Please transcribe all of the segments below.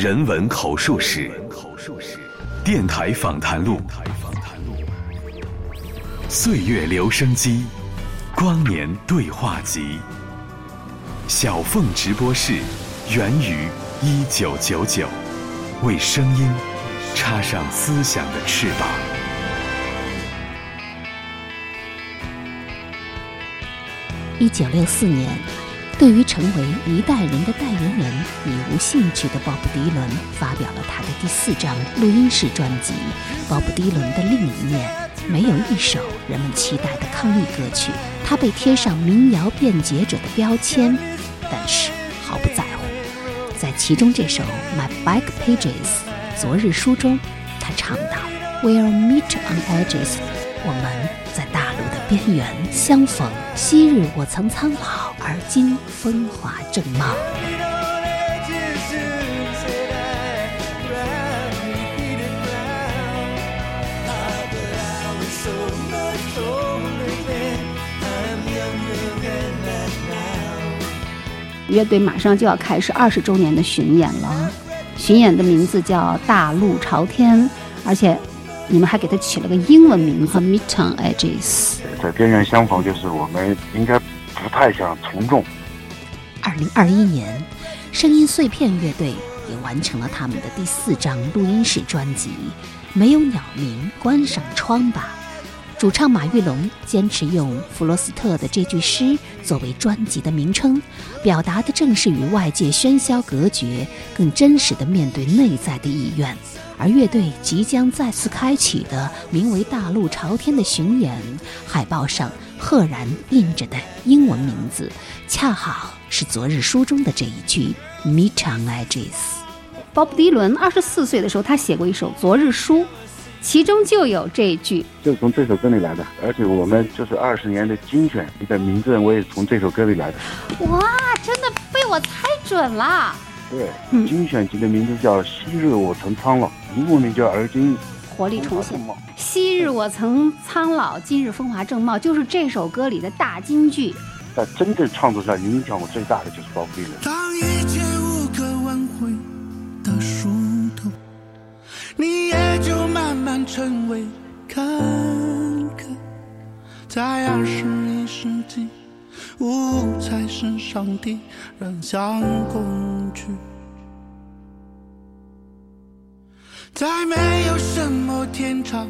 人文口述史，电台访谈录，岁月留声机，光年对话集，小凤直播室，源于一九九九，为声音插上思想的翅膀。一九六四年。对于成为一代人的代言人已无兴趣的鲍勃迪伦，发表了他的第四张录音室专辑《鲍勃迪伦的另一面》，没有一首人们期待的抗议歌曲。他被贴上民谣辩解者的标签，但是毫不在乎。在其中这首《My Back Pages》昨日书中，他唱道：“We'll meet on edges，我们在大陆的边缘相逢。昔日我曾苍老。”而今风华正茂。乐队马上就要开始二十周年的巡演了，巡演的名字叫《大路朝天》，而且你们还给它起了个英文名字《Meet on Edges》。在边缘相逢，就是我们应该。太想从众。二零二一年，声音碎片乐队也完成了他们的第四张录音室专辑《没有鸟鸣，关上窗吧》。主唱马玉龙坚持用弗罗斯特的这句诗作为专辑的名称，表达的正是与外界喧嚣隔绝、更真实的面对内在的意愿。而乐队即将再次开启的名为《大路朝天》的巡演，海报上。赫然印着的英文名字，恰好是昨日书中的这一句 “Meet on Edges”。鲍勃迪伦二十四岁的时候，他写过一首《昨日书》，其中就有这一句，就是从这首歌里来的。而且我们就是二十年的精选，你的名字我也从这首歌里来的。哇，真的被我猜准了。对，精选集的名字叫《昔日我曾苍老》，英文名叫《而今》。活力重现。昔日我曾苍老，今日风华正茂，就是这首歌里的大金句。在真正创作上影响我最大的就是鲍勃迪伦。当一切无可挽回的殊途，你也就慢慢成为看客。在二十一世纪，五彩是上帝，人像工具。再没有什么天长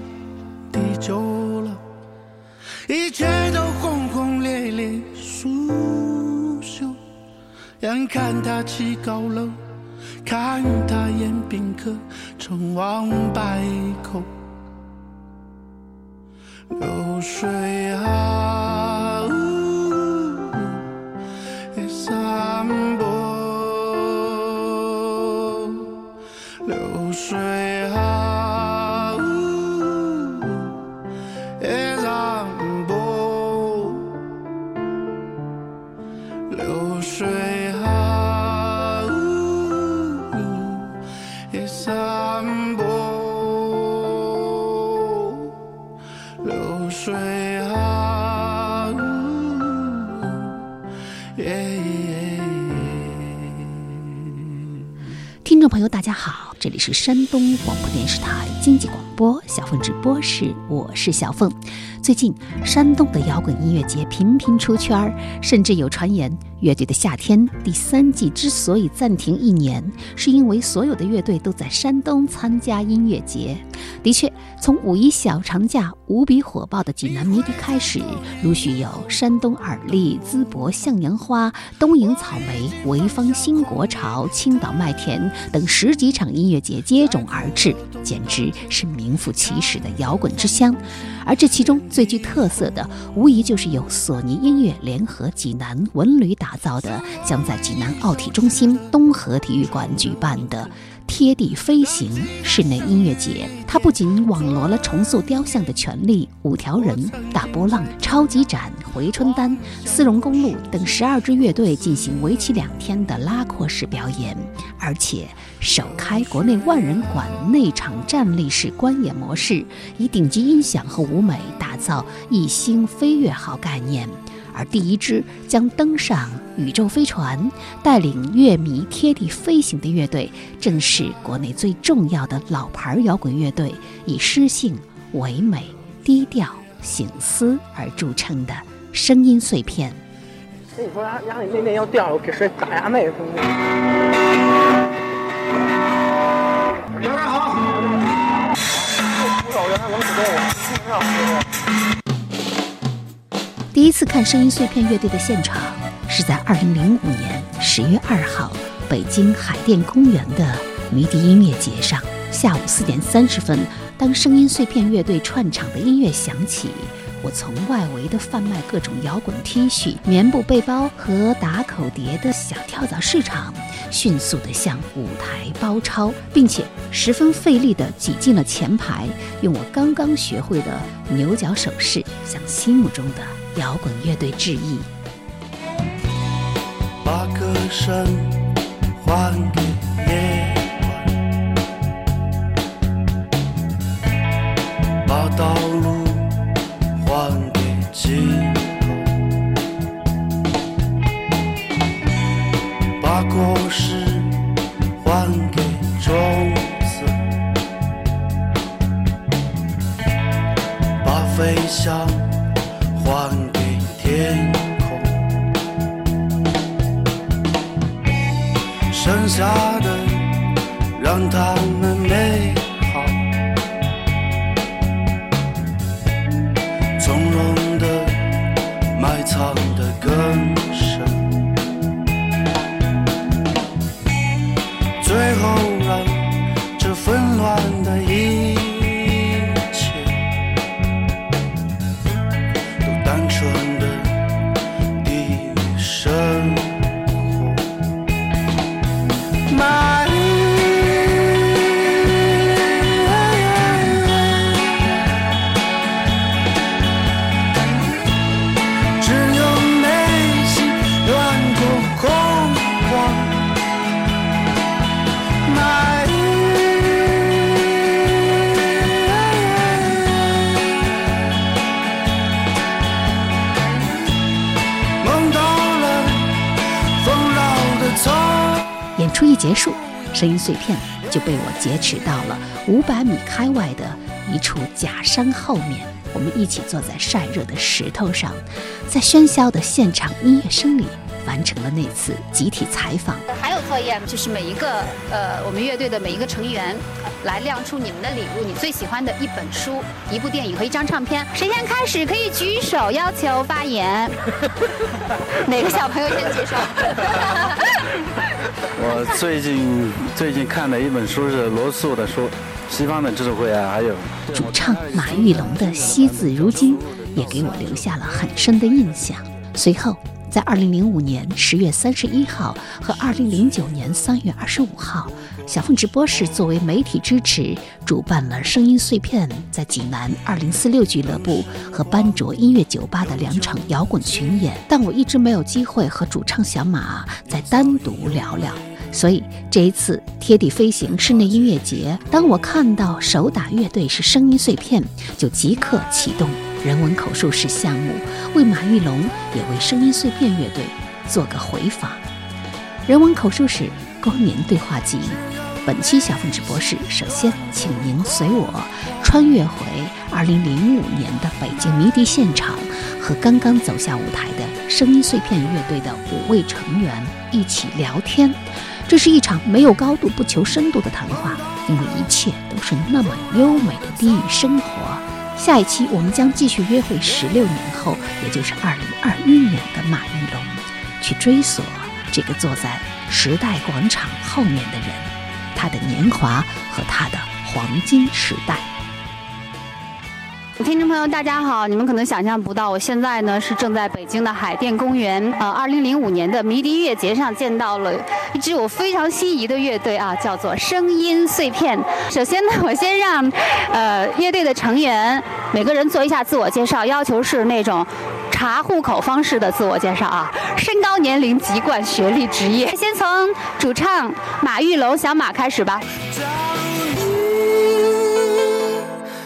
地久了，一切都轰轰烈烈苏朽。眼看他起高楼，看他宴宾客，成王败寇。流水啊，也散步。听众朋友，大家好，这里是山东广播电视台经济广播小凤直播室，我是小凤。最近，山东的摇滚音乐节频频出圈，甚至有传言。乐队的夏天第三季之所以暂停一年，是因为所有的乐队都在山东参加音乐节。的确，从五一小长假无比火爆的济南迷笛开始，陆续有山东耳力、淄博向阳花、东营草莓、潍坊新国潮、青岛麦田等十几场音乐节接踵而至，简直是名副其实的摇滚之乡。而这其中最具特色的，无疑就是由索尼音乐联合济南文旅打造的，将在济南奥体中心东河体育馆举办的。贴地飞行室内音乐节，它不仅网罗了重塑雕像的权利、五条人、大波浪、超级展、回春丹、丝绒公路等十二支乐队进行为期两天的拉阔式表演，而且首开国内万人馆内场站立式观演模式，以顶级音响和舞美打造一星飞跃号概念。而第一支将登上宇宙飞船，带领乐迷贴地飞行的乐队，正是国内最重要的老牌摇滚乐队，以诗性、唯美、低调、醒思而著称的声音碎片。跟你说，牙牙里那面要掉了，我给谁打牙妹兄弟。大家好。不找原来冷死动物，基本上第一次看声音碎片乐队的现场，是在二零零五年十月二号，北京海淀公园的迷笛音乐节上。下午四点三十分，当声音碎片乐队串场的音乐响起，我从外围的贩卖各种摇滚 T 恤、棉布背包和打口碟的小跳蚤市场，迅速地向舞台包抄，并且十分费力地挤进了前排，用我刚刚学会的牛角手势向心目中的摇滚乐队致意。把歌声还给夜晚，把道路还给尽头，把果实还给种子，把飞翔还给天空。剩下的让它结束，声音碎片就被我劫持到了五百米开外的一处假山后面。我们一起坐在晒热的石头上，在喧嚣的现场音乐声里，完成了那次集体采访。还有测验，就是每一个呃，我们乐队的每一个成员来亮出你们的礼物，你最喜欢的一本书、一部电影和一张唱片。谁先开始可以举手要求发言？哪个小朋友先举手？我最近最近看的一本书是罗素的书，《西方的智慧》啊，还有主唱马玉龙的惜字如金也给我留下了很深的印象。随后，在二零零五年十月三十一号和二零零九年三月二十五号，小凤直播室作为媒体支持，主办了声音碎片在济南二零四六俱乐部和班卓音乐酒吧的两场摇滚群演。但我一直没有机会和主唱小马再单独聊聊。所以这一次贴地飞行室内音乐节，当我看到手打乐队是声音碎片，就即刻启动人文口述史项目，为马玉龙也为声音碎片乐队做个回访。人文口述史光年对话集，本期小凤直播室，首先请您随我穿越回2005年的北京迷笛现场，和刚刚走下舞台的声音碎片乐队的五位成员一起聊天。这是一场没有高度、不求深度的谈话，因为一切都是那么优美的低语生活。下一期我们将继续约会十六年后，也就是二零二一年的马玉龙，去追索这个坐在时代广场后面的人，他的年华和他的黄金时代。听众朋友，大家好！你们可能想象不到，我现在呢是正在北京的海淀公园，呃，二零零五年的迷笛音乐节上见到了一支我非常心仪的乐队啊，叫做声音碎片。首先呢，我先让呃乐队的成员每个人做一下自我介绍，要求是那种查户口方式的自我介绍啊，身高、年龄、籍贯、学历、职业。先从主唱马玉龙小马开始吧。假如你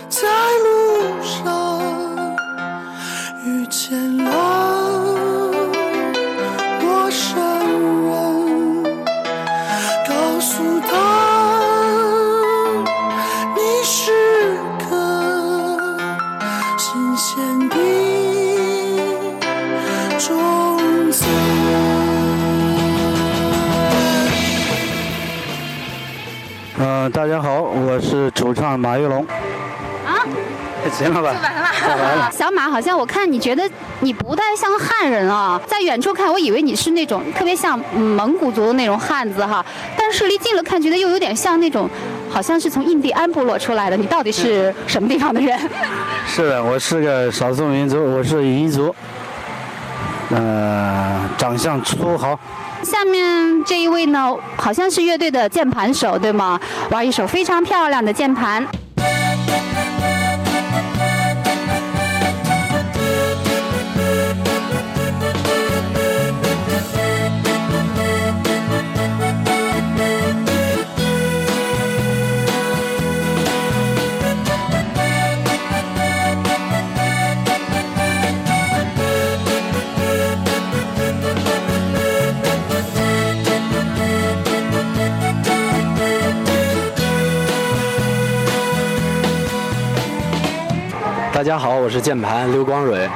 在路路上遇见了陌生人。告诉他你是个新鲜的种子嗯大家好我是主唱马玉龙啊，行了吧？完了。小马，好像我看你觉得你不太像汉人啊，在远处看，我以为你是那种特别像嗯蒙古族的那种汉子哈，但是离近了看，觉得又有点像那种，好像是从印第安部落出来的。你到底是什么地方的人？是的，我是个少数民族，我是彝族。呃，长相粗豪，下面这一位呢，好像是乐队的键盘手，对吗？玩一首非常漂亮的键盘。家好，我是键盘刘光蕊，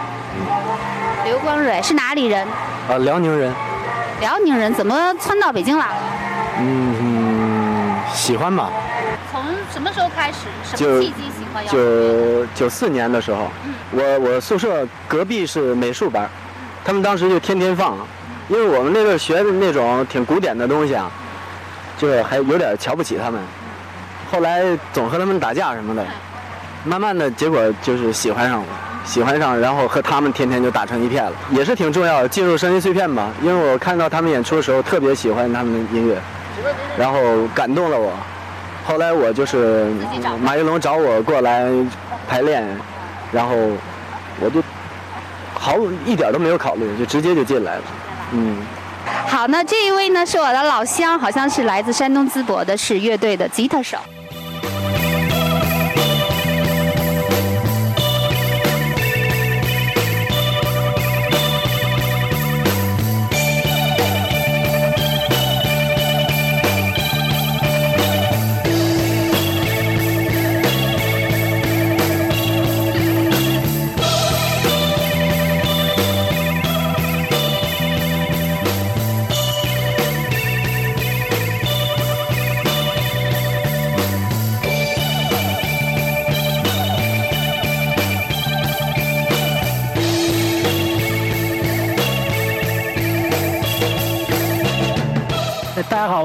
刘光蕊是哪里人？呃，辽宁人。辽宁人，怎么窜到北京来了？嗯嗯，喜欢吧？从什么时候开始？什么契机喜欢摇滚？九九四年的时候，我我宿舍隔壁是美术班，他们当时就天天放，因为我们那个学的那种挺古典的东西啊，就是还有点瞧不起他们。后来总和他们打架什么的，慢慢的结果就是喜欢上了，喜欢上，然后和他们天天就打成一片了，也是挺重要的。进入声音碎片吧，因为我看到他们演出的时候特别喜欢他们的音乐，然后感动了我。后来我就是马云龙找我过来排练，然后我就毫一点都没有考虑，就直接就进来了。嗯，好，那这一位呢是我的老乡，好像是来自山东淄博的，是乐队的吉他手。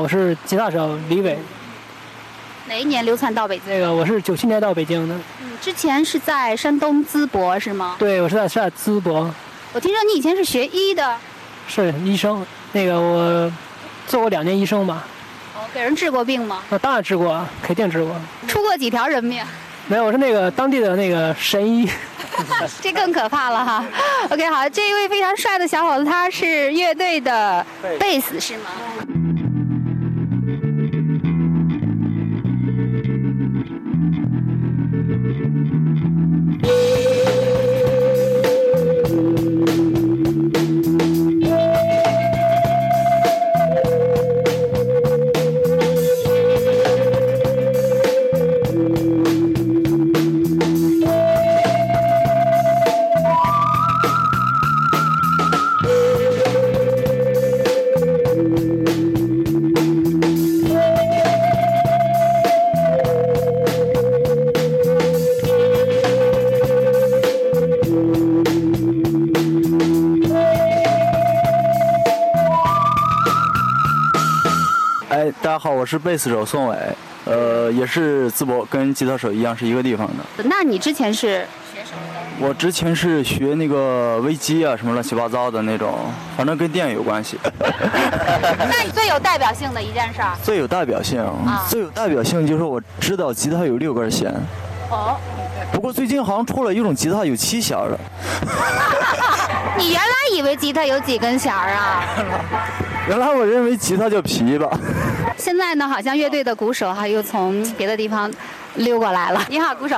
我是吉他手李伟。哪一年流窜到北京？那个我是九七年到北京的，嗯，之前是在山东淄博是吗？对我是在是在淄博，我听说你以前是学医的，是医生。那个我做过两年医生吧，哦，给人治过病吗？那当然治过，肯定治过。出过几条人命？没有，我是那个当地的那个神医。这更可怕了哈。OK，好，这一位非常帅的小伙子，他是乐队的贝斯是吗？我是贝斯手宋伟，呃，也是淄博，跟吉他手一样是一个地方的。那你之前是学什么我之前是学那个微机啊，什么乱七八糟的那种，反正跟电有关系。那你最有代表性的一件事儿？最有代表性，啊最有代表性就是我知道吉他有六根弦，哦，不过最近好像出了一种吉他有七弦的。你原来以为吉他有几根弦儿啊？原来我认为吉他叫琵琶。现在呢，好像乐队的鼓手哈又从别的地方溜过来了。你好，鼓手。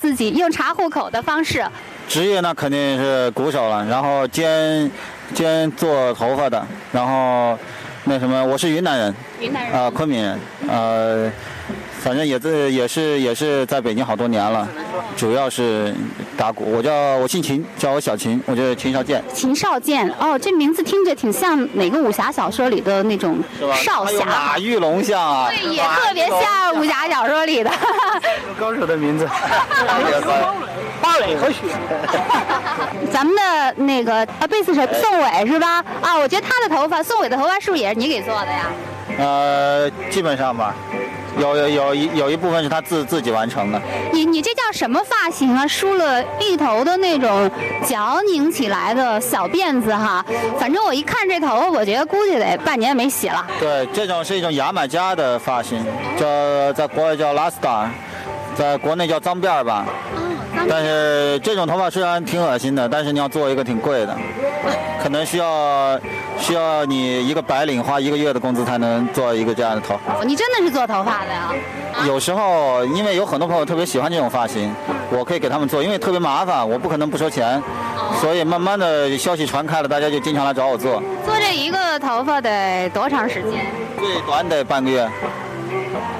自己，用查户口的方式。职业那肯定是鼓手了，然后兼兼做头发的，然后那什么，我是云南人，云南人。啊、昆明人，呃，反正也是也是也是在北京好多年了，主要是打鼓。我叫我姓秦，叫我小秦，我就是秦少剑。秦少剑，哦，这名字听着挺像哪个武侠小说里的那种少侠，马玉龙像啊，对，也特别像武侠小说里的。高手的名字。花 蕾和雪。咱们的那个啊贝斯手宋伟是吧？啊，我觉得他的头发，宋伟的头发是不是也是你给做的呀？呃，基本上吧，有有有一有一部分是他自自己完成的。你你这叫什么发型啊？梳了一头的那种脚拧起来的小辫子哈。反正我一看这头发，我觉得估计得半年没洗了。对，这种是一种牙买加的发型，叫在国外叫拉斯达，在国内叫脏辫儿吧。但是这种头发虽然挺恶心的，但是你要做一个挺贵的，可能需要需要你一个白领花一个月的工资才能做一个这样的头。你真的是做头发的呀？有时候因为有很多朋友特别喜欢这种发型，我可以给他们做，因为特别麻烦，我不可能不收钱，所以慢慢的消息传开了，大家就经常来找我做。做这一个头发得多长时间？最短得半个月，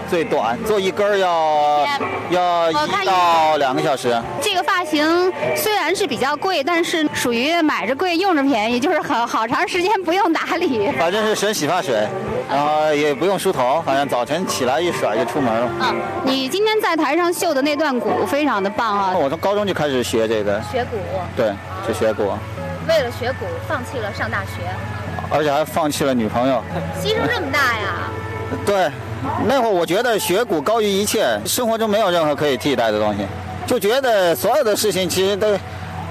最短做一根儿要要一到两个小时。这个发型虽然是比较贵，但是属于买着贵用着便宜，就是很好长时间不用打理。反正是省洗发水，然后也不用梳头，反正早晨起来一甩就出门了。嗯，你今天在台上秀的那段鼓非常的棒啊！我从高中就开始学这个，学鼓，对，就学鼓，为了学鼓放弃了上大学，而且还放弃了女朋友。牺牲这么大呀？对，那会儿我觉得学鼓高于一切，生活中没有任何可以替代的东西，就觉得所有的事情其实都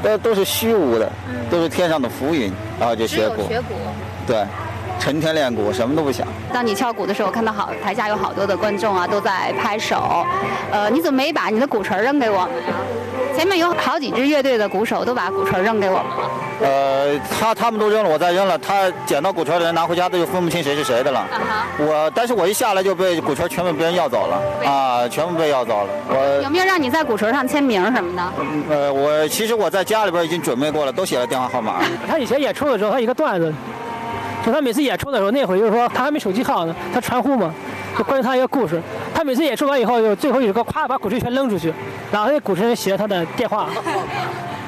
都都是虚无的，都是天上的浮云，然后就学鼓，学鼓。对，成天练鼓，什么都不想。当你敲鼓的时候，看到好台下有好多的观众啊，都在拍手。呃，你怎么没把你的鼓槌扔给我们呀？前面有好几支乐队的鼓手都把鼓槌扔给我们了。呃，他他们都扔了，我再扔了。他捡到鼓槌的人拿回家，他就分不清谁是谁的了。我，但是我一下来就被鼓槌全部被人要走了啊，全部被要走了。我有没有让你在鼓槌上签名什么的？呃，我其实我在家里边已经准备过了，都写了电话号码。他以前演出的时候，他一个段子，就他每次演出的时候，那会儿就是说他还没手机号呢，他传呼嘛，就关于他一个故事。他每次演出完以后，就最后一首歌，咵把鼓槌全扔出去，然后那鼓槌写了他的电话。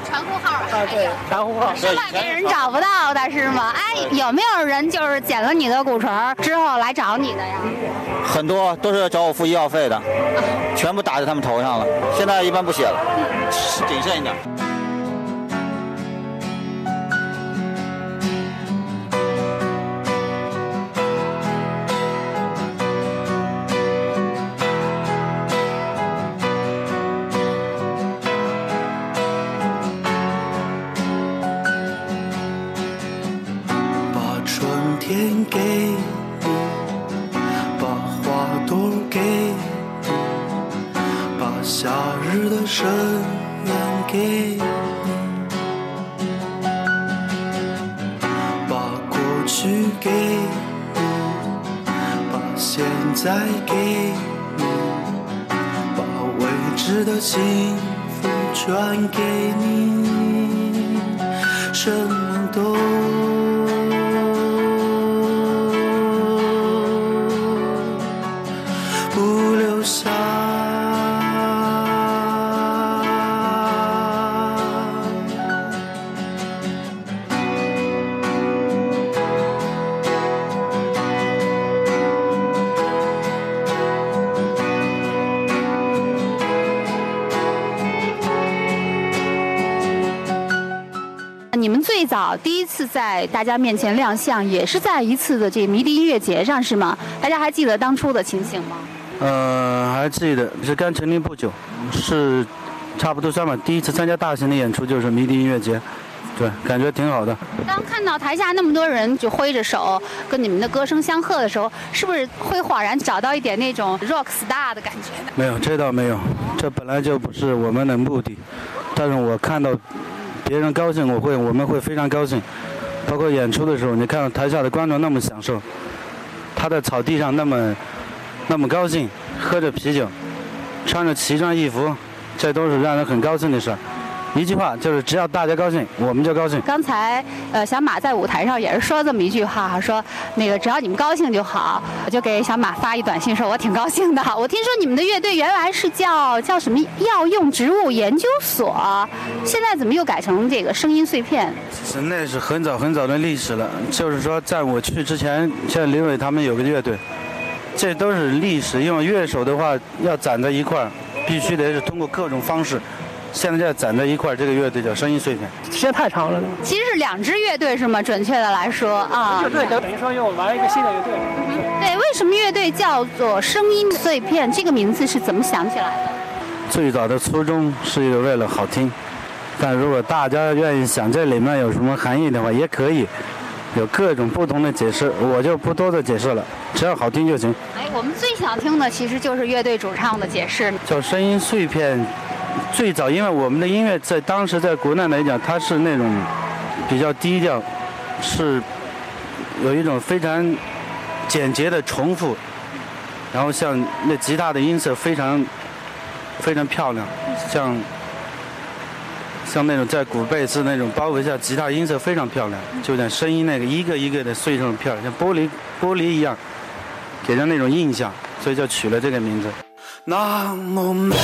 传呼号啊，对，传呼号。是外面人找不到的是吗？哎，有没有人就是捡了你的鼓槌之后来找你的呀？很多都是找我付医药费的，全部打在他们头上了。现在一般不写了，谨慎一点。次在大家面前亮相，也是在一次的这迷笛音乐节上，是吗？大家还记得当初的情形吗？呃，还记得是刚成立不久，是差不多算吧。第一次参加大型的演出就是迷笛音乐节，对，感觉挺好的。当看到台下那么多人就挥着手跟你们的歌声相和的时候，是不是会恍然找到一点那种 rock star 的感觉呢？没有，这倒没有，这本来就不是我们的目的。但是我看到别人高兴，我会我们会非常高兴。包括演出的时候，你看台下的观众那么享受，他在草地上那么那么高兴，喝着啤酒，穿着奇装异服，这都是让人很高兴的事儿。一句话就是，只要大家高兴，我们就高兴。刚才呃，小马在舞台上也是说这么一句话哈，说那个只要你们高兴就好。我就给小马发一短信，说我挺高兴的。我听说你们的乐队原来是叫叫什么药用植物研究所，现在怎么又改成这个声音碎片？那是很早很早的历史了，就是说在我去之前，像林伟他们有个乐队，这都是历史。因为乐手的话要攒在一块儿，必须得是通过各种方式。现在攒在一块儿，这个乐队叫声音碎片。时间太长了，其实是两支乐队是吗？准确的来说啊，乐队等于说又玩了一个新的乐队。对，为什么乐队叫做声音碎片？这个名字是怎么想起来的？最早的初衷是一个为了好听，但如果大家愿意想这里面有什么含义的话，也可以有各种不同的解释，我就不多的解释了，只要好听就行。哎，我们最想听的其实就是乐队主唱的解释。叫声音碎片。最早，因为我们的音乐在当时在国内来讲，它是那种比较低调，是有一种非常简洁的重复，然后像那吉他的音色非常非常漂亮，像像那种在鼓贝斯那种包围下，吉他音色非常漂亮，就像声音那个一个一个的碎成片，像玻璃玻璃一样，给人那种印象，所以就取了这个名字。那么美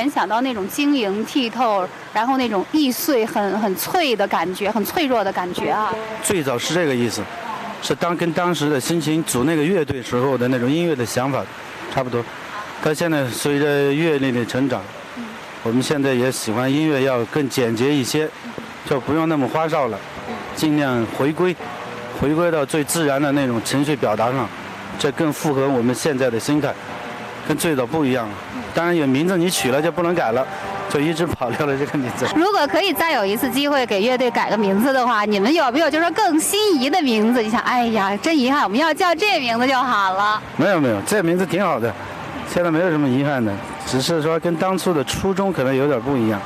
联想到那种晶莹剔透，然后那种易碎、很很脆的感觉，很脆弱的感觉啊。最早是这个意思，是当跟当时的心情组那个乐队时候的那种音乐的想法差不多。但现在随着阅历的成长，我们现在也喜欢音乐要更简洁一些，就不用那么花哨了，尽量回归，回归到最自然的那种情绪表达上，这更符合我们现在的心态，跟最早不一样了。当然有名字，你取了就不能改了，就一直保留了这个名字。如果可以再有一次机会给乐队改个名字的话，你们有没有就说更心仪的名字？你想，哎呀，真遗憾，我们要叫这名字就好了。没有没有，这名字挺好的，现在没有什么遗憾的，只是说跟当初的初衷可能有点不一样。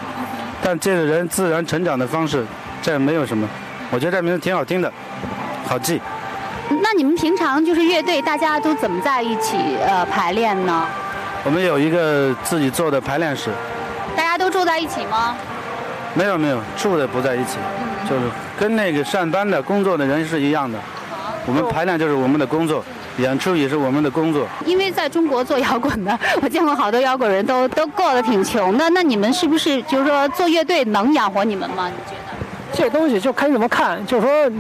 但这个人自然成长的方式，这没有什么，我觉得这名字挺好听的，好记。那你们平常就是乐队，大家都怎么在一起呃排练呢？我们有一个自己做的排练室，大家都住在一起吗？没有没有，住的不在一起，就是跟那个上班的工作的人是一样的。我们排练就是我们的工作，演出也是我们的工作。因为在中国做摇滚的，我见过好多摇滚人都都过得挺穷的。那你们是不是就是说做乐队能养活你们吗？你觉得？这东西就看你怎么看，就是说，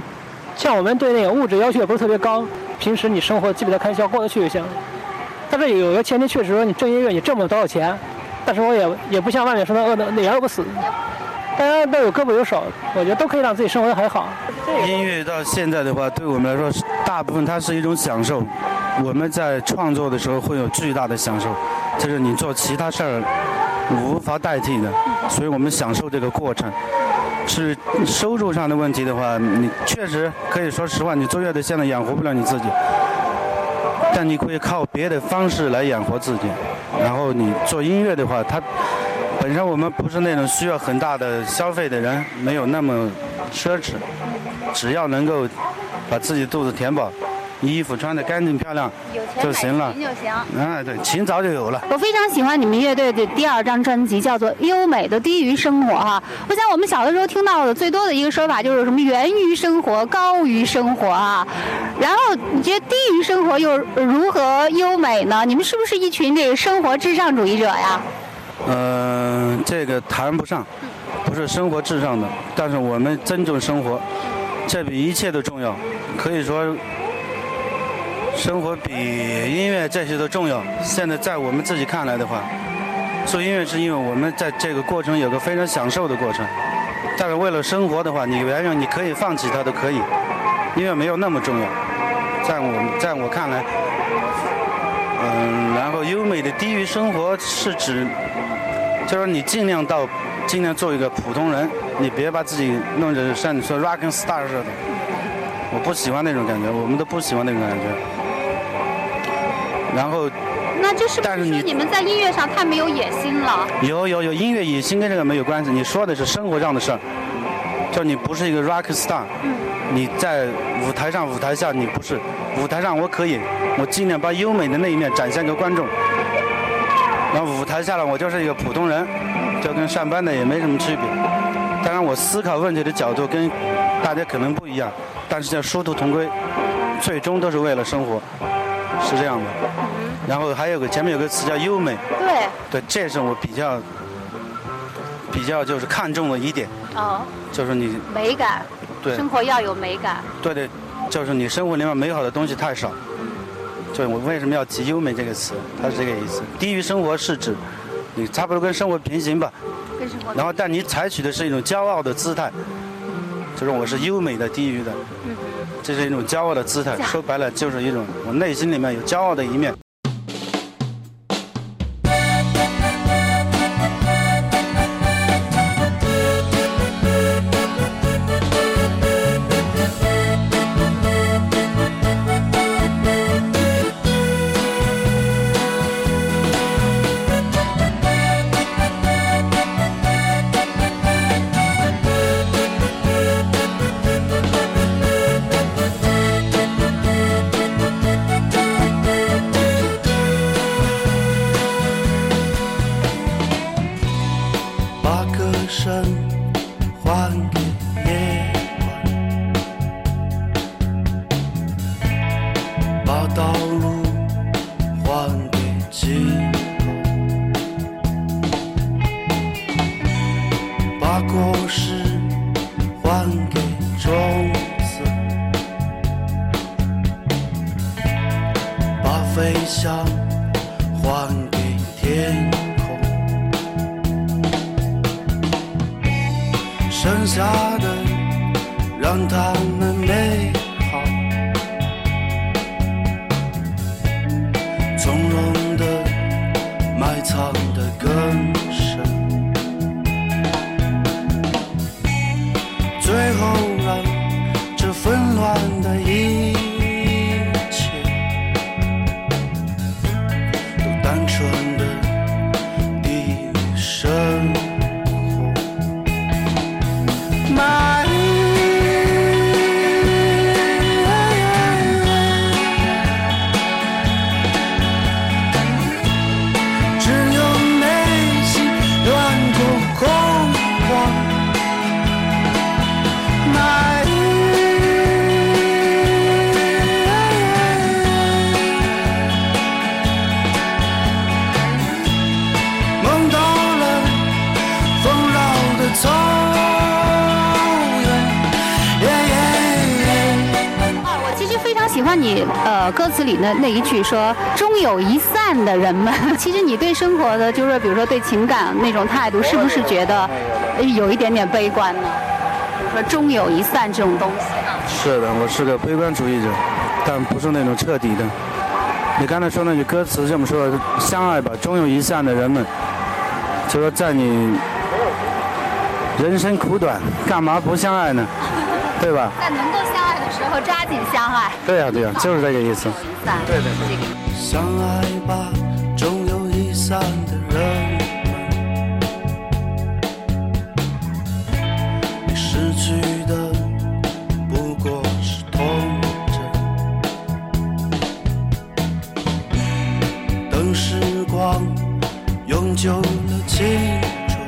像我们对那个物质要求也不是特别高，平时你生活基本的开销过得去就行。但是有一个前提，确实说你挣音乐你挣不了多少钱，但是我也也不像外面说的饿的也饿不死，大家都有胳膊有手，我觉得都可以让自己生活的还好。音乐到现在的话，对我们来说，大部分它是一种享受。我们在创作的时候会有巨大的享受，这是你做其他事儿无法代替的，所以我们享受这个过程。是收入上的问题的话，你确实可以说实话，你做乐队现在养活不了你自己。但你可以靠别的方式来养活自己，然后你做音乐的话，它本身我们不是那种需要很大的消费的人，没有那么奢侈，只要能够把自己肚子填饱。衣服穿的干净漂亮就行了，就行。啊，对，琴早就有了。我非常喜欢你们乐队的第二张专辑，叫做《优美的低于生活》哈。我想我们小的时候听到的最多的一个说法就是什么“源于生活，高于生活”啊。然后你觉得低于生活又如何优美呢？你们是不是一群这个生活至上主义者呀？嗯，这个谈不上，不是生活至上的，但是我们尊重生活，这比一切都重要。可以说。生活比音乐这些都重要。现在在我们自己看来的话，做音乐是因为我们在这个过程有个非常享受的过程。但是为了生活的话，你原谅你可以放弃它都可以，音乐没有那么重要。在我在我看来，嗯，然后优美的低于生活是指，就是你尽量到尽量做一个普通人，你别把自己弄得像你说 rock and star 似的。我不喜欢那种感觉，我们都不喜欢那种感觉。然后那这是不是说你们在音乐上太没有野心了？有有有，音乐野心跟这个没有关系，你说的是生活上的事儿。就你不是一个 rock star，你在舞台上、舞台下你不是。舞台上我可以，我尽量把优美的那一面展现给观众。然后舞台下来我就是一个普通人，就跟上班的也没什么区别。当然我思考问题的角度跟大家可能不一样，但是叫殊途同归，最终都是为了生活，是这样的。然后还有个前面有个词叫优美，对，对，这是我比较比较就是看重的一点。哦，就是你美感，对，生活要有美感。对对，就是你生活里面美好的东西太少。就我为什么要提“优美”这个词？它是这个意思。低于生活是指你差不多跟生活平行吧。跟生活。然后，但你采取的是一种骄傲的姿态，就是我是优美的，低于的。嗯。这是一种骄傲的姿态，说白了就是一种我内心里面有骄傲的一面。剩下的让他们那一句说“终有一散的人们”，其实你对生活的，就是比如说对情感那种态度，是不是觉得有一点点悲观呢？比如说“终有一散”这种东西。是的，我是个悲观主义者，但不是那种彻底的。你刚才说那句歌词这么说：“相爱吧，终有一散的人们。”就说在你人生苦短，干嘛不相爱呢？对吧？在能够相爱的时候，抓紧相爱。对呀，对呀，就是这个意思。对对对。相爱吧，终有一散的人你失去的不过是童真。等时光永久了青春，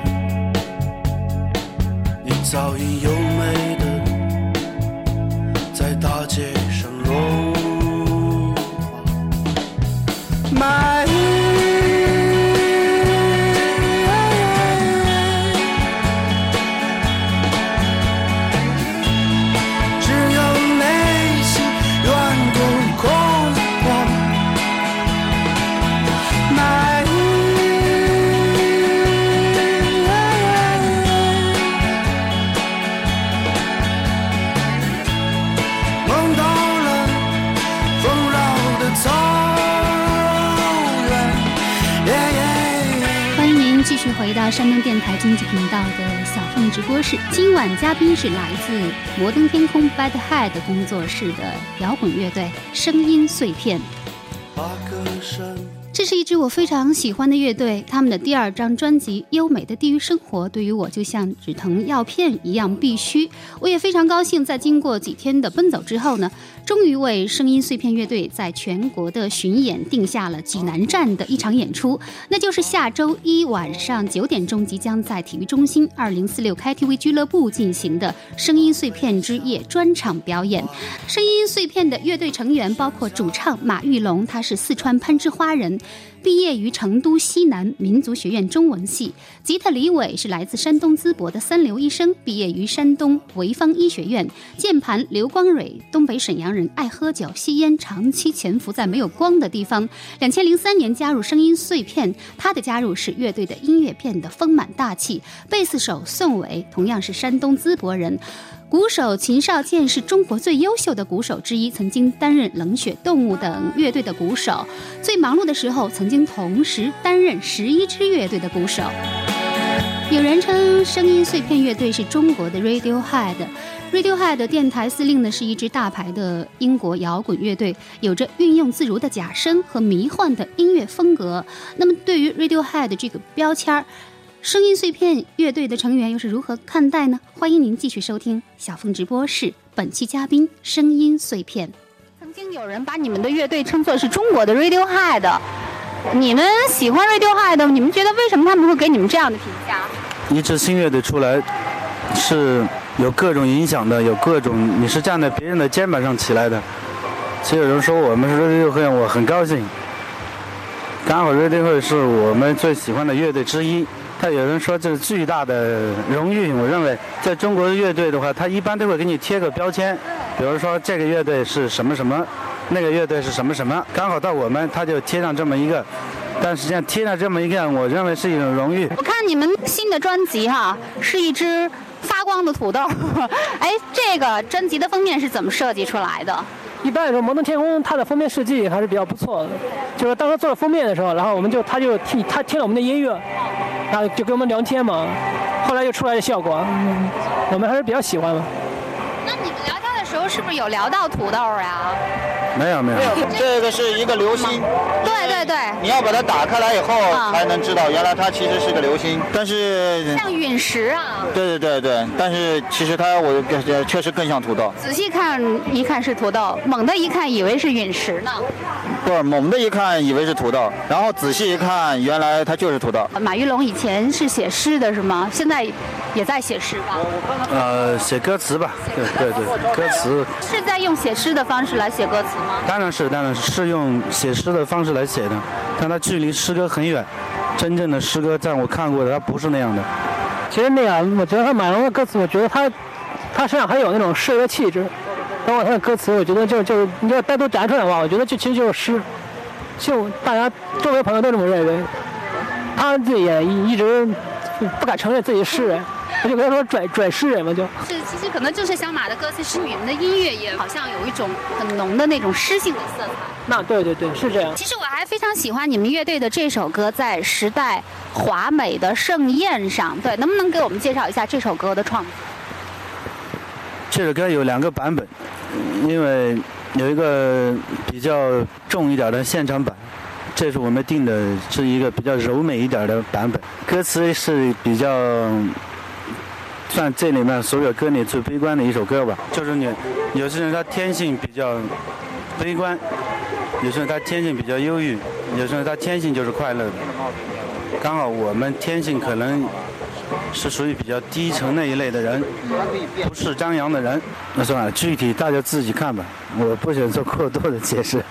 你早已优山东电台经济频道的小凤直播室。今晚嘉宾是来自摩登天空 Bad Head 工作室的摇滚乐队声音碎片。这是一支我非常喜欢的乐队，他们的第二张专辑《优美的地狱生活》对于我就像止疼药片一样必须。我也非常高兴，在经过几天的奔走之后呢。终于为声音碎片乐队在全国的巡演定下了济南站的一场演出，那就是下周一晚上九点钟即将在体育中心二零四六 KTV 俱乐部进行的声音碎片之夜专场表演。声音碎片的乐队成员包括主唱马玉龙，他是四川攀枝花人。毕业于成都西南民族学院中文系，吉他李伟是来自山东淄博的三流医生，毕业于山东潍坊医学院。键盘刘光蕊，东北沈阳人，爱喝酒吸烟，长期潜伏在没有光的地方。两千零三年加入声音碎片，他的加入使乐队的音乐变得丰满大气。贝斯手宋伟同样是山东淄博人。鼓手秦少健是中国最优秀的鼓手之一，曾经担任冷血动物等乐队的鼓手。最忙碌的时候，曾经同时担任十一支乐队的鼓手。有人称声音碎片乐队是中国的 Radiohead。Radiohead 电台司令呢是一支大牌的英国摇滚乐队，有着运用自如的假声和迷幻的音乐风格。那么对于 Radiohead 这个标签儿。声音碎片乐队的成员又是如何看待呢？欢迎您继续收听小凤直播室，本期嘉宾声音碎片。曾经有人把你们的乐队称作是中国的 Radiohead，你们喜欢 Radiohead？你们觉得为什么他们会给你们这样的评价？一支新乐队出来是有各种影响的，有各种你是站在别人的肩膀上起来的。其实有人说我们是 Radiohead，我很高兴。刚好 Radiohead 是我们最喜欢的乐队之一。他有人说这是巨大的荣誉，我认为在中国的乐队的话，他一般都会给你贴个标签，比如说这个乐队是什么什么，那个乐队是什么什么，刚好到我们他就贴上这么一个，但实际上贴上这么一个，我认为是一种荣誉。我看你们新的专辑哈，是一只发光的土豆，哎，这个专辑的封面是怎么设计出来的？一般来说，摩登天空它的封面设计还是比较不错的，就是当时做了封面的时候，然后我们就他就听他听了我们的音乐。然后就跟我们聊天嘛，后来就出来的效果，我们还是比较喜欢的。是不是有聊到土豆呀？没有没有，这个是一个流星。对对对。你要把它打开来以后，才能知道原来它其实是个流星。但是像陨石啊。对对对对，但是其实它我确实更像土豆。仔细看一看是土豆，猛的一看以为是陨石呢。不是猛的一看以为是土豆，然后仔细一看，原来它就是土豆。马玉龙以前是写诗的是吗？现在也在写诗吧？呃，写歌词吧。对对对，歌词。是在用写诗的方式来写歌词吗？当然是，当然是是用写诗的方式来写的，但它距离诗歌很远。真正的诗歌，在我看过的，它不是那样的。其实那样，我觉得他马龙的歌词，我觉得他他身上还有那种诗的气质。包括他的歌词，我觉得就就是你要单独摘出来的话，我觉得就其实就是诗。就大家周围朋友都这么认为，他自己也一直不敢承认自己是诗人。他就跟他说拽拽诗人嘛，就是其实可能就是小马的歌词，是你们的音乐也好像有一种很浓的那种诗性的色彩。那对对对，是这样。其实我还非常喜欢你们乐队的这首歌，在时代华美的盛宴上，对，能不能给我们介绍一下这首歌的创作？这首歌有两个版本，因为有一个比较重一点的现场版，这是我们定的是一个比较柔美一点的版本，歌词是比较。算这里面所有歌里最悲观的一首歌吧，就是你，有些人他天性比较悲观，有些人他天性比较忧郁，有些人他天性就是快乐的。刚好我们天性可能是属于比较低沉那一类的人，不是张扬的人。那算了，具体大家自己看吧，我不想做过多的解释。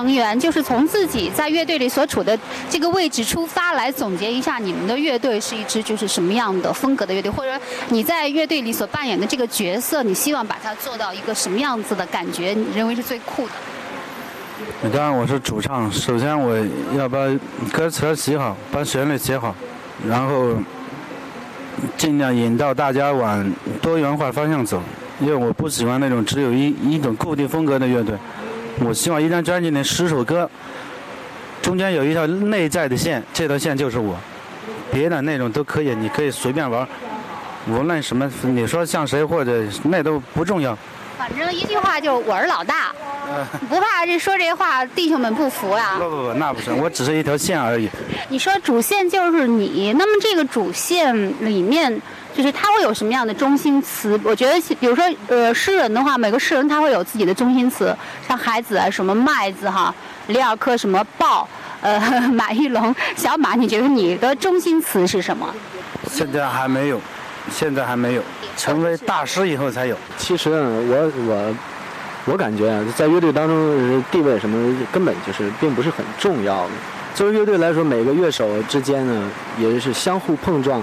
成员，就是从自己在乐队里所处的这个位置出发，来总结一下你们的乐队是一支就是什么样的风格的乐队，或者你在乐队里所扮演的这个角色，你希望把它做到一个什么样子的感觉，你认为是最酷的？当然我是主唱，首先我要把歌词写好，把旋律写好，然后尽量引导大家往多元化方向走，因为我不喜欢那种只有一一种固定风格的乐队。我希望一张专辑里十首歌，中间有一条内在的线，这条线就是我，别的内容都可以，你可以随便玩，无论什么，你说像谁或者那都不重要。反正一句话就我是老大，不怕这说这话弟兄们不服呀。不不不，那不是，我只是一条线而已。你说主线就是你，那么这个主线里面，就是它会有什么样的中心词？我觉得，比如说，呃，诗人的话，每个诗人他会有自己的中心词，像海子啊，什么麦子哈，里尔克什么豹，呃马玉龙，小马，你觉得你的中心词是什么？现在还没有，现在还没有，成为大师以后才有。其实我我我感觉啊，在乐队当中地位什么根本就是并不是很重要的。作为乐队来说，每个乐手之间呢也是相互碰撞、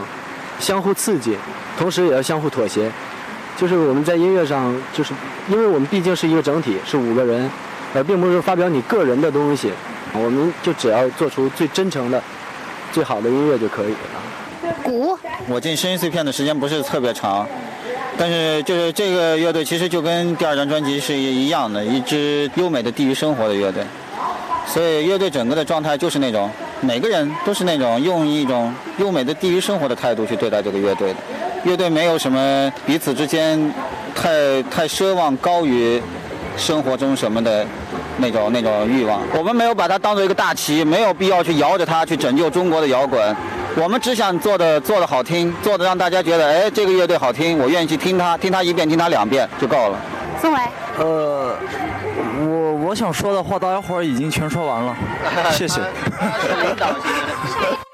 相互刺激，同时也要相互妥协。就是我们在音乐上，就是因为我们毕竟是一个整体，是五个人，而并不是发表你个人的东西，我们就只要做出最真诚的、最好的音乐就可以了。鼓，我进声音碎片的时间不是特别长，但是就是这个乐队其实就跟第二张专辑是一样的，一支优美的地域生活的乐队。所以乐队整个的状态就是那种，每个人都是那种用一种优美的地域生活的态度去对待这个乐队的。乐队没有什么彼此之间太太奢望高于生活中什么的那种那种欲望。我们没有把它当做一个大旗，没有必要去摇着它去拯救中国的摇滚。我们只想做的做的好听，做的让大家觉得，哎，这个乐队好听，我愿意去听它，听它一遍，听它两遍就够了。宋伟，呃，我我想说的话，大家伙儿已经全说完了，谢谢。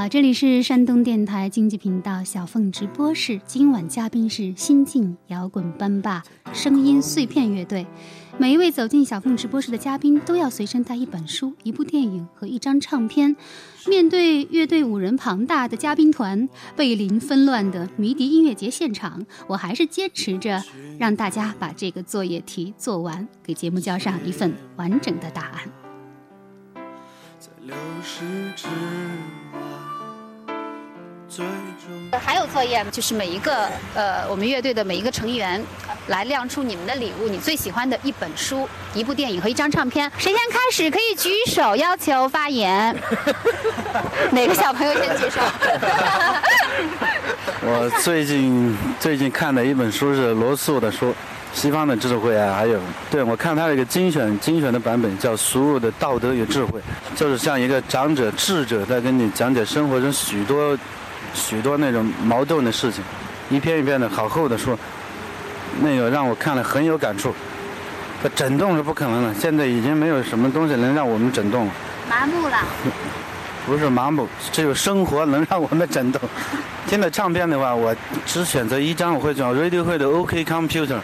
好，这里是山东电台经济频道小凤直播室，今晚嘉宾是新晋摇滚班霸声音碎片乐队。每一位走进小凤直播室的嘉宾都要随身带一本书、一部电影和一张唱片。面对乐队五人庞大的嘉宾团、贝林纷乱的迷笛音乐节现场，我还是坚持着让大家把这个作业题做完，给节目交上一份完整的答案。在流逝之，还有作业，就是每一个呃，我们乐队的每一个成员来亮出你们的礼物，你最喜欢的一本书、一部电影和一张唱片。谁先开始？可以举手要求发言。哪个小朋友先举手？我最近最近看的一本书是罗素的书，西方的智慧啊，还有对我看他有一个精选精选的版本叫《俗物的道德与智慧》，就是像一个长者智者在跟你讲解生活中许多许多那种矛盾的事情，一篇一篇的好厚的书，那个让我看了很有感触。这整动是不可能了，现在已经没有什么东西能让我们整动了。麻木了。不是麻木，只有生活能让我们整动。听的唱片的话，我只选择一张，我会选 Radiohead 的 OK Computer，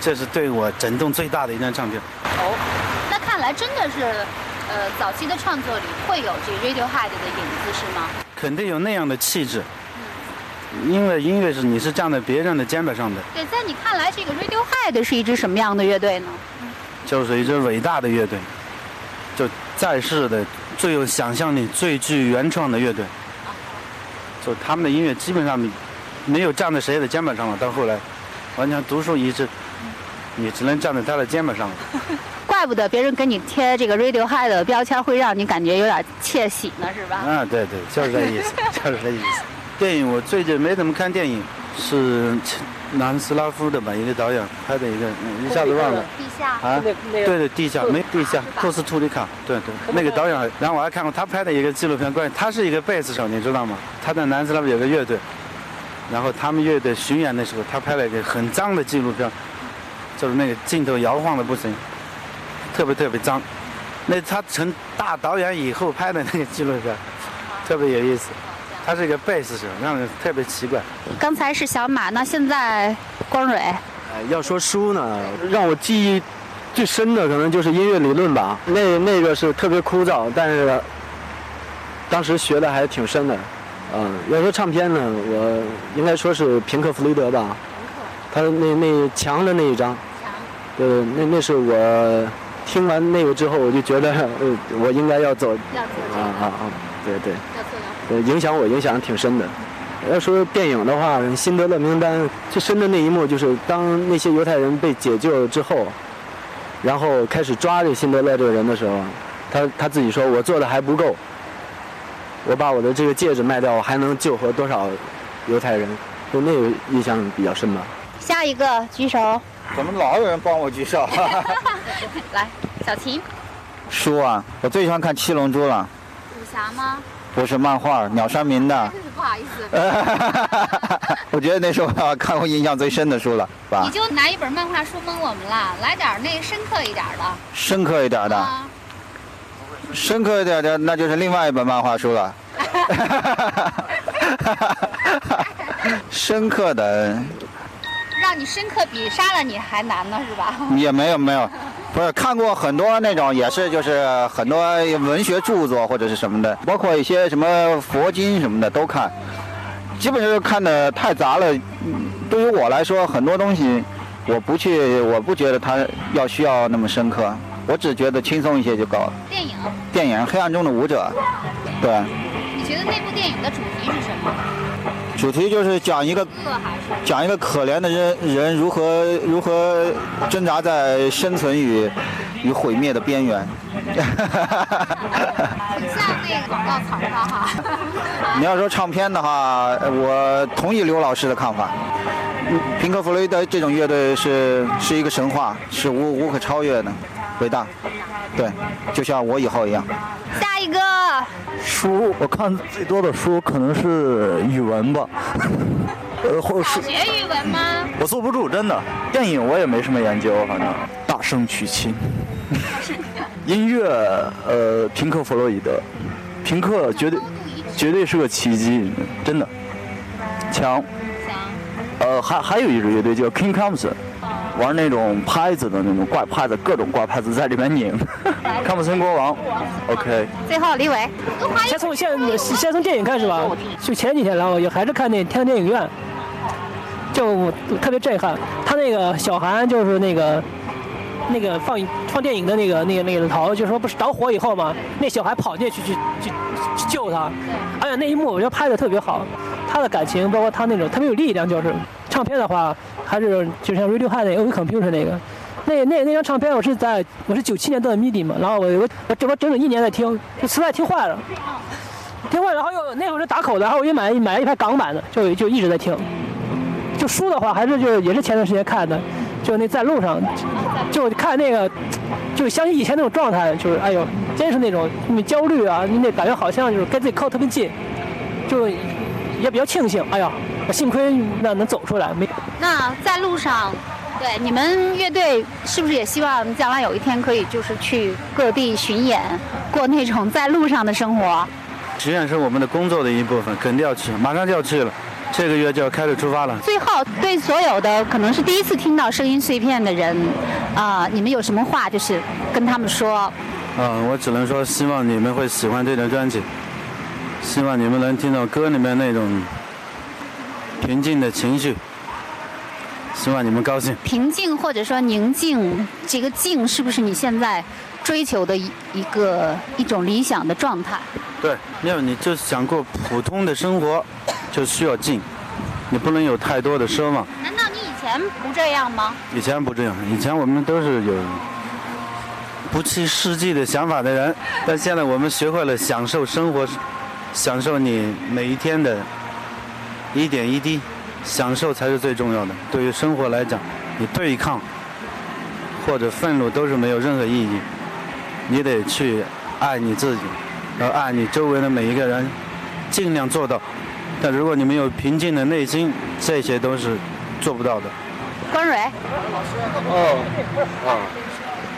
这是对我整动最大的一张唱片。哦，那看来真的是，呃，早期的创作里会有这 Radiohead 的影子是吗？肯定有那样的气质，因为音乐是你是站在别人的肩膀上的，对，在你看来，这个 Radiohead 是一支什么样的乐队呢？就是一支伟大的乐队，就在世的最有想象力、最具原创的乐队。就他们的音乐基本上没有站在谁的肩膀上了。到后来，完全独树一帜，你只能站在他的肩膀上了。怪不得别人给你贴这个 Radiohead 的标签，会让你感觉有点窃喜呢，是吧？啊，对对，就是这意思，就是这意思。电影我最近没怎么看电影，是南斯拉夫的吧，一个导演拍的一个，嗯一下子忘了。地下啊，对对，地下没地下，库斯图里卡，对对，那个导演，然后我还看过他拍的一个纪录片，关于他是一个贝斯手，你知道吗？他在南斯拉夫有个乐队，然后他们乐队巡演的时候，他拍了一个很脏的纪录片，就是那个镜头摇晃的不行，特别特别脏。那他成大导演以后拍的那个纪录片，特别有意思。他是一个贝斯手，让人特别奇怪。刚才是小马，那现在光蕊，哎，要说书呢，让我记忆最深的可能就是音乐理论吧。那那个是特别枯燥，但是当时学的还挺深的。嗯，要说唱片呢，我应该说是平克·弗雷德吧。他那那墙的那一张，对，那那是我听完那个之后，我就觉得，呃，我应该要走。啊啊啊！对对。呃，影响我影响挺深的。要说电影的话，《辛德勒名单》最深的那一幕就是当那些犹太人被解救之后，然后开始抓这辛德勒这个人的时候，他他自己说：“我做的还不够，我把我的这个戒指卖掉，我还能救活多少犹太人？”就那个印象比较深吧。下一个举手。怎么老有人帮我举手？来，小琴。书啊，我最喜欢看《七龙珠》了。武侠吗？不是漫画，鸟山明的。不好意思。我觉得那是我看过印象最深的书了，吧？你就拿一本漫画书蒙我们了，来点那个深刻一点的。深刻一点的。啊、深刻一点的，那就是另外一本漫画书了。深刻的。让你深刻比杀了你还难呢，是吧？也没有没有，不是看过很多那种，也是就是很多文学著作或者是什么的，包括一些什么佛经什么的都看，基本上看的太杂了。对于我来说，很多东西我不去，我不觉得它要需要那么深刻，我只觉得轻松一些就够了。电影？电影《黑暗中的舞者》，对。你觉得那部电影的主题是什么？主题就是讲一个讲一个可怜的人人如何如何挣扎在生存与与毁灭的边缘。很像那个广告词儿哈。你要说唱片的话，我同意刘老师的看法。平克·弗雷德这种乐队是是一个神话，是无无可超越的，伟大。对，就像我以后一样。下一个。书，我看最多的书可能是语文吧，呃，或是。学语文吗？我坐不住，真的。电影我也没什么研究，反正。大圣娶亲。音乐，呃，平克·弗洛伊德，平克绝对绝对是个奇迹，真的。强。呃，还还有一支乐队叫 King Crimson。玩那种拍子的那种怪拍子，各种怪拍子在里面拧。康普森国王，OK。最后李伟，先从先先从电影开始吧。就前几天，然后也还是看那天电影院，就特别震撼。他那个小韩就是那个那个放放电影的那个那个那个头，就说不是着火以后嘛，那小孩跑进去去去去救他。哎呀，那一幕我觉得拍的特别好，他的感情包括他那种特别有力量，就是。唱片的话，还是就像 Radiohead 那个 o Computer 那个，那那那张唱片我是在我是九七年得的 MIDI 嘛，然后我我我这我整整一年在听，就磁带听坏了，听坏了，然后又那会儿是打口的，然后我又买买了一排港版的，就就一直在听。就书的话，还是就也是前段时间看的，就那在路上，就看那个，就想起以前那种状态，就是哎呦，真是那种你焦虑啊，那感觉好像就是跟自己靠特别近，就也比较庆幸，哎呀。幸亏那能走出来，没。那在路上，对你们乐队是不是也希望将来有一天可以就是去各地巡演，过那种在路上的生活？巡演是我们的工作的一部分，肯定要去，马上就要去了，这个月就要开始出发了。最后，对所有的可能是第一次听到声音碎片的人，啊，你们有什么话就是跟他们说？嗯，我只能说希望你们会喜欢这张专辑，希望你们能听到歌里面那种。平静的情绪，希望你们高兴。平静或者说宁静，这个静是不是你现在追求的一一个一种理想的状态？对，没有你就想过普通的生活，就需要静。你不能有太多的奢望。难道你以前不这样吗？以前不这样，以前我们都是有不切实际的想法的人，但现在我们学会了享受生活，享受你每一天的一点一滴，享受才是最重要的。对于生活来讲，你对抗或者愤怒都是没有任何意义，你得去爱你自己，然后爱你周围的每一个人，尽量做到。但如果你没有平静的内心，这些都是做不到的。关蕊，哦，啊，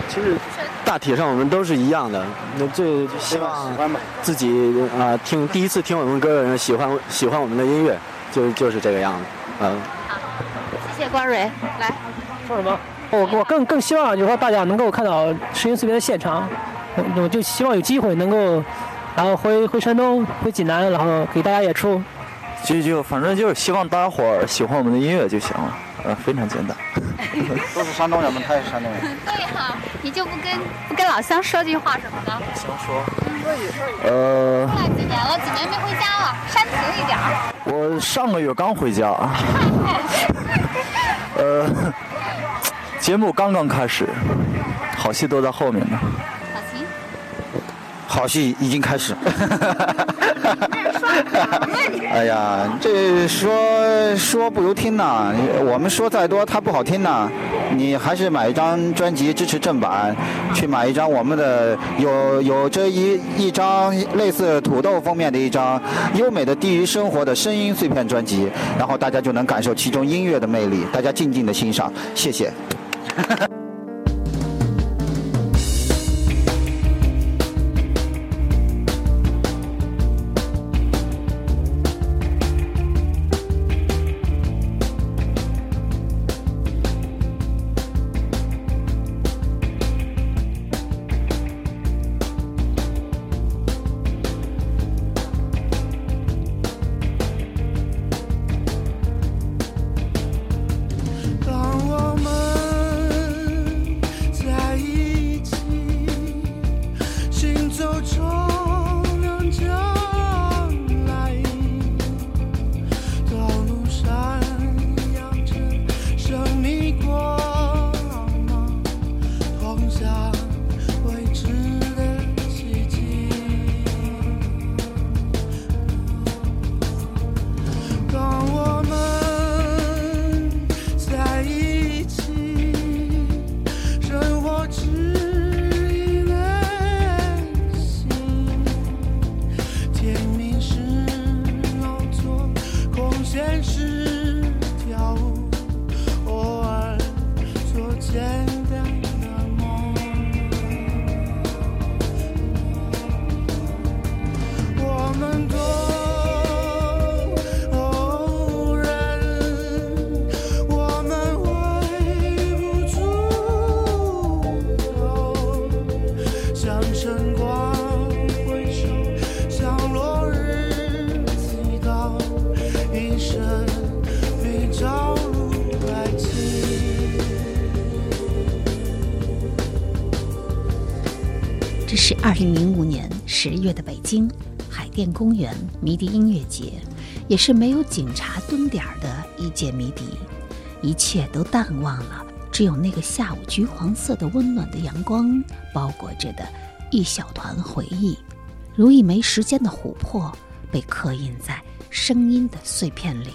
其实大体上我们都是一样的。那最希望自己啊、听第一次听我们歌的人喜欢喜欢我们的音乐，就就是这个样子。嗯、谢谢关蕊，来，说什么？我我更更希望就是说大家能够看到声音碎片的现场，我我就希望有机会能够，然后回回山东，回济南，然后给大家演出。就就反正就是希望大家伙儿喜欢我们的音乐就行了，呃，非常简单。都是山东人嘛，他也是山东人。对哈，你就不跟不跟老乡说句话什么的？乡说，呃，过来几年了，几年没回家了，煽情一点儿。我上个月刚回家，呃，节目刚刚开始，好戏都在后面呢。好戏，好戏已经开始。哎呀，这说说不如听呐。我们说再多，它不好听呐。你还是买一张专辑支持正版，去买一张我们的有有这一一张类似土豆封面的一张优美的低于生活的声音碎片专辑，然后大家就能感受其中音乐的魅力。大家静静的欣赏，谢谢。十月的北京海淀公园迷笛音乐节，也是没有警察蹲点儿的一届迷笛，一切都淡忘了，只有那个下午橘黄色的温暖的阳光包裹着的一小团回忆，如一枚时间的琥珀，被刻印在声音的碎片里。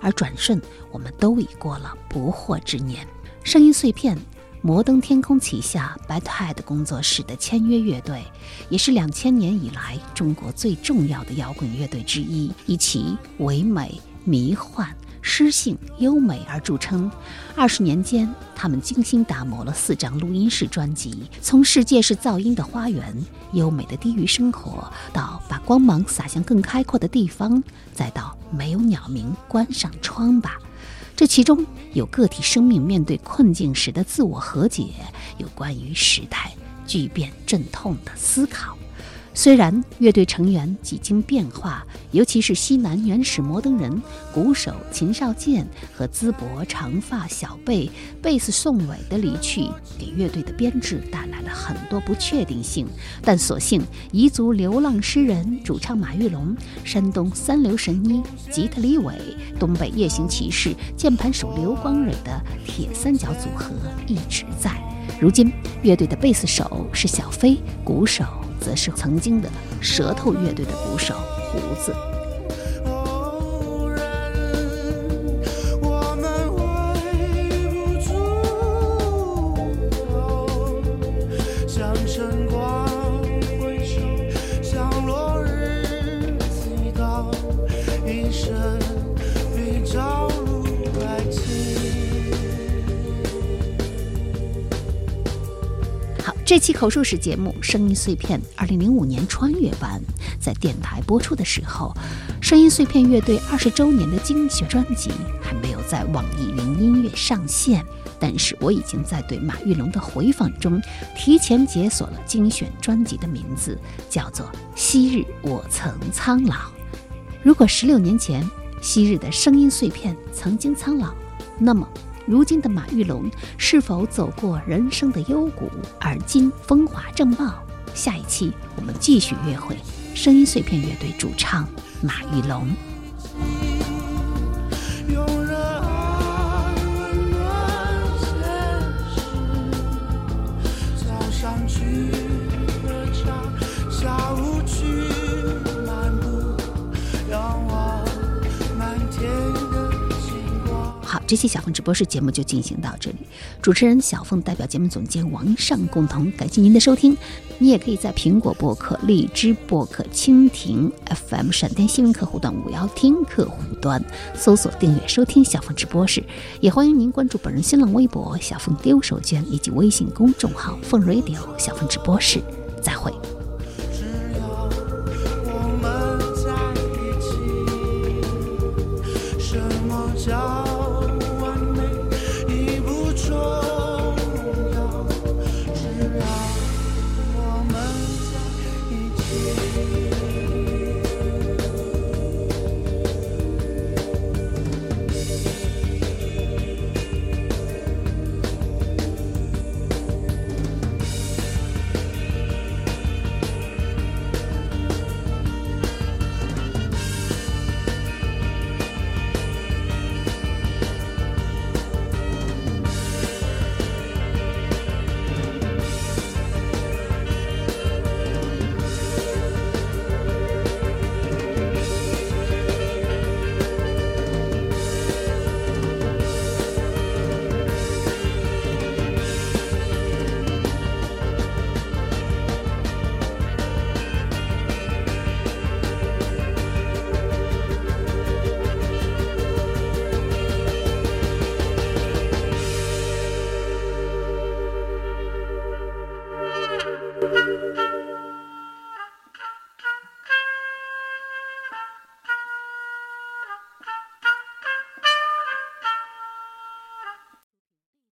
而转瞬，我们都已过了不惑之年。声音碎片，摩登天空旗下 Bad Head 工作室的签约乐队，也是两千年以来中国最重要的摇滚乐队之一，以其唯美、迷幻、诗性、优美而著称。二十年间，他们精心打磨了四张录音室专辑，从《世界是噪音的花园》、优美的低语生活，到把光芒洒向更开阔的地方，再到没有鸟鸣，关上窗吧。这其中有个体生命面对困境时的自我和解，有关于时态巨变阵痛的思考。虽然乐队成员几经变化，尤其是西南原始摩登人鼓手秦少健和淄博长发小贝贝斯宋伟的离去，给乐队的编制带来了很多不确定性，但所幸彝族流浪诗人主唱马玉龙、山东三流神医吉他李伟、东北夜行骑士键盘手刘光蕊的铁三角组合一直在。如今，乐队的贝斯手是小飞，鼓手则是曾经的舌头乐队的鼓手胡子。这期口述史节目《声音碎片》二零零五年穿越版在电台播出的时候，声音碎片乐队二十周年的精选专辑还没有在网易云音乐上线。但是我已经在对马玉龙的回访中提前解锁了精选专辑的名字，叫做《昔日我曾苍老》。如果十六年前昔日的声音碎片曾经苍老，那么。如今的马玉龙是否走过人生的幽谷，而今风华正茂？下一期我们继续约会声音碎片乐队主唱马玉龙。这期小凤直播室节目就进行到这里，主持人小凤代表节目总监王尚共同感谢您的收听。你也可以在苹果播客、荔枝播客、蜻蜓 FM、闪电新闻客户端、五幺听客户端搜索订阅收听小凤直播室。也欢迎您关注本人新浪微博小凤丢手绢以及微信公众号凤 radio 小凤直播室。再会。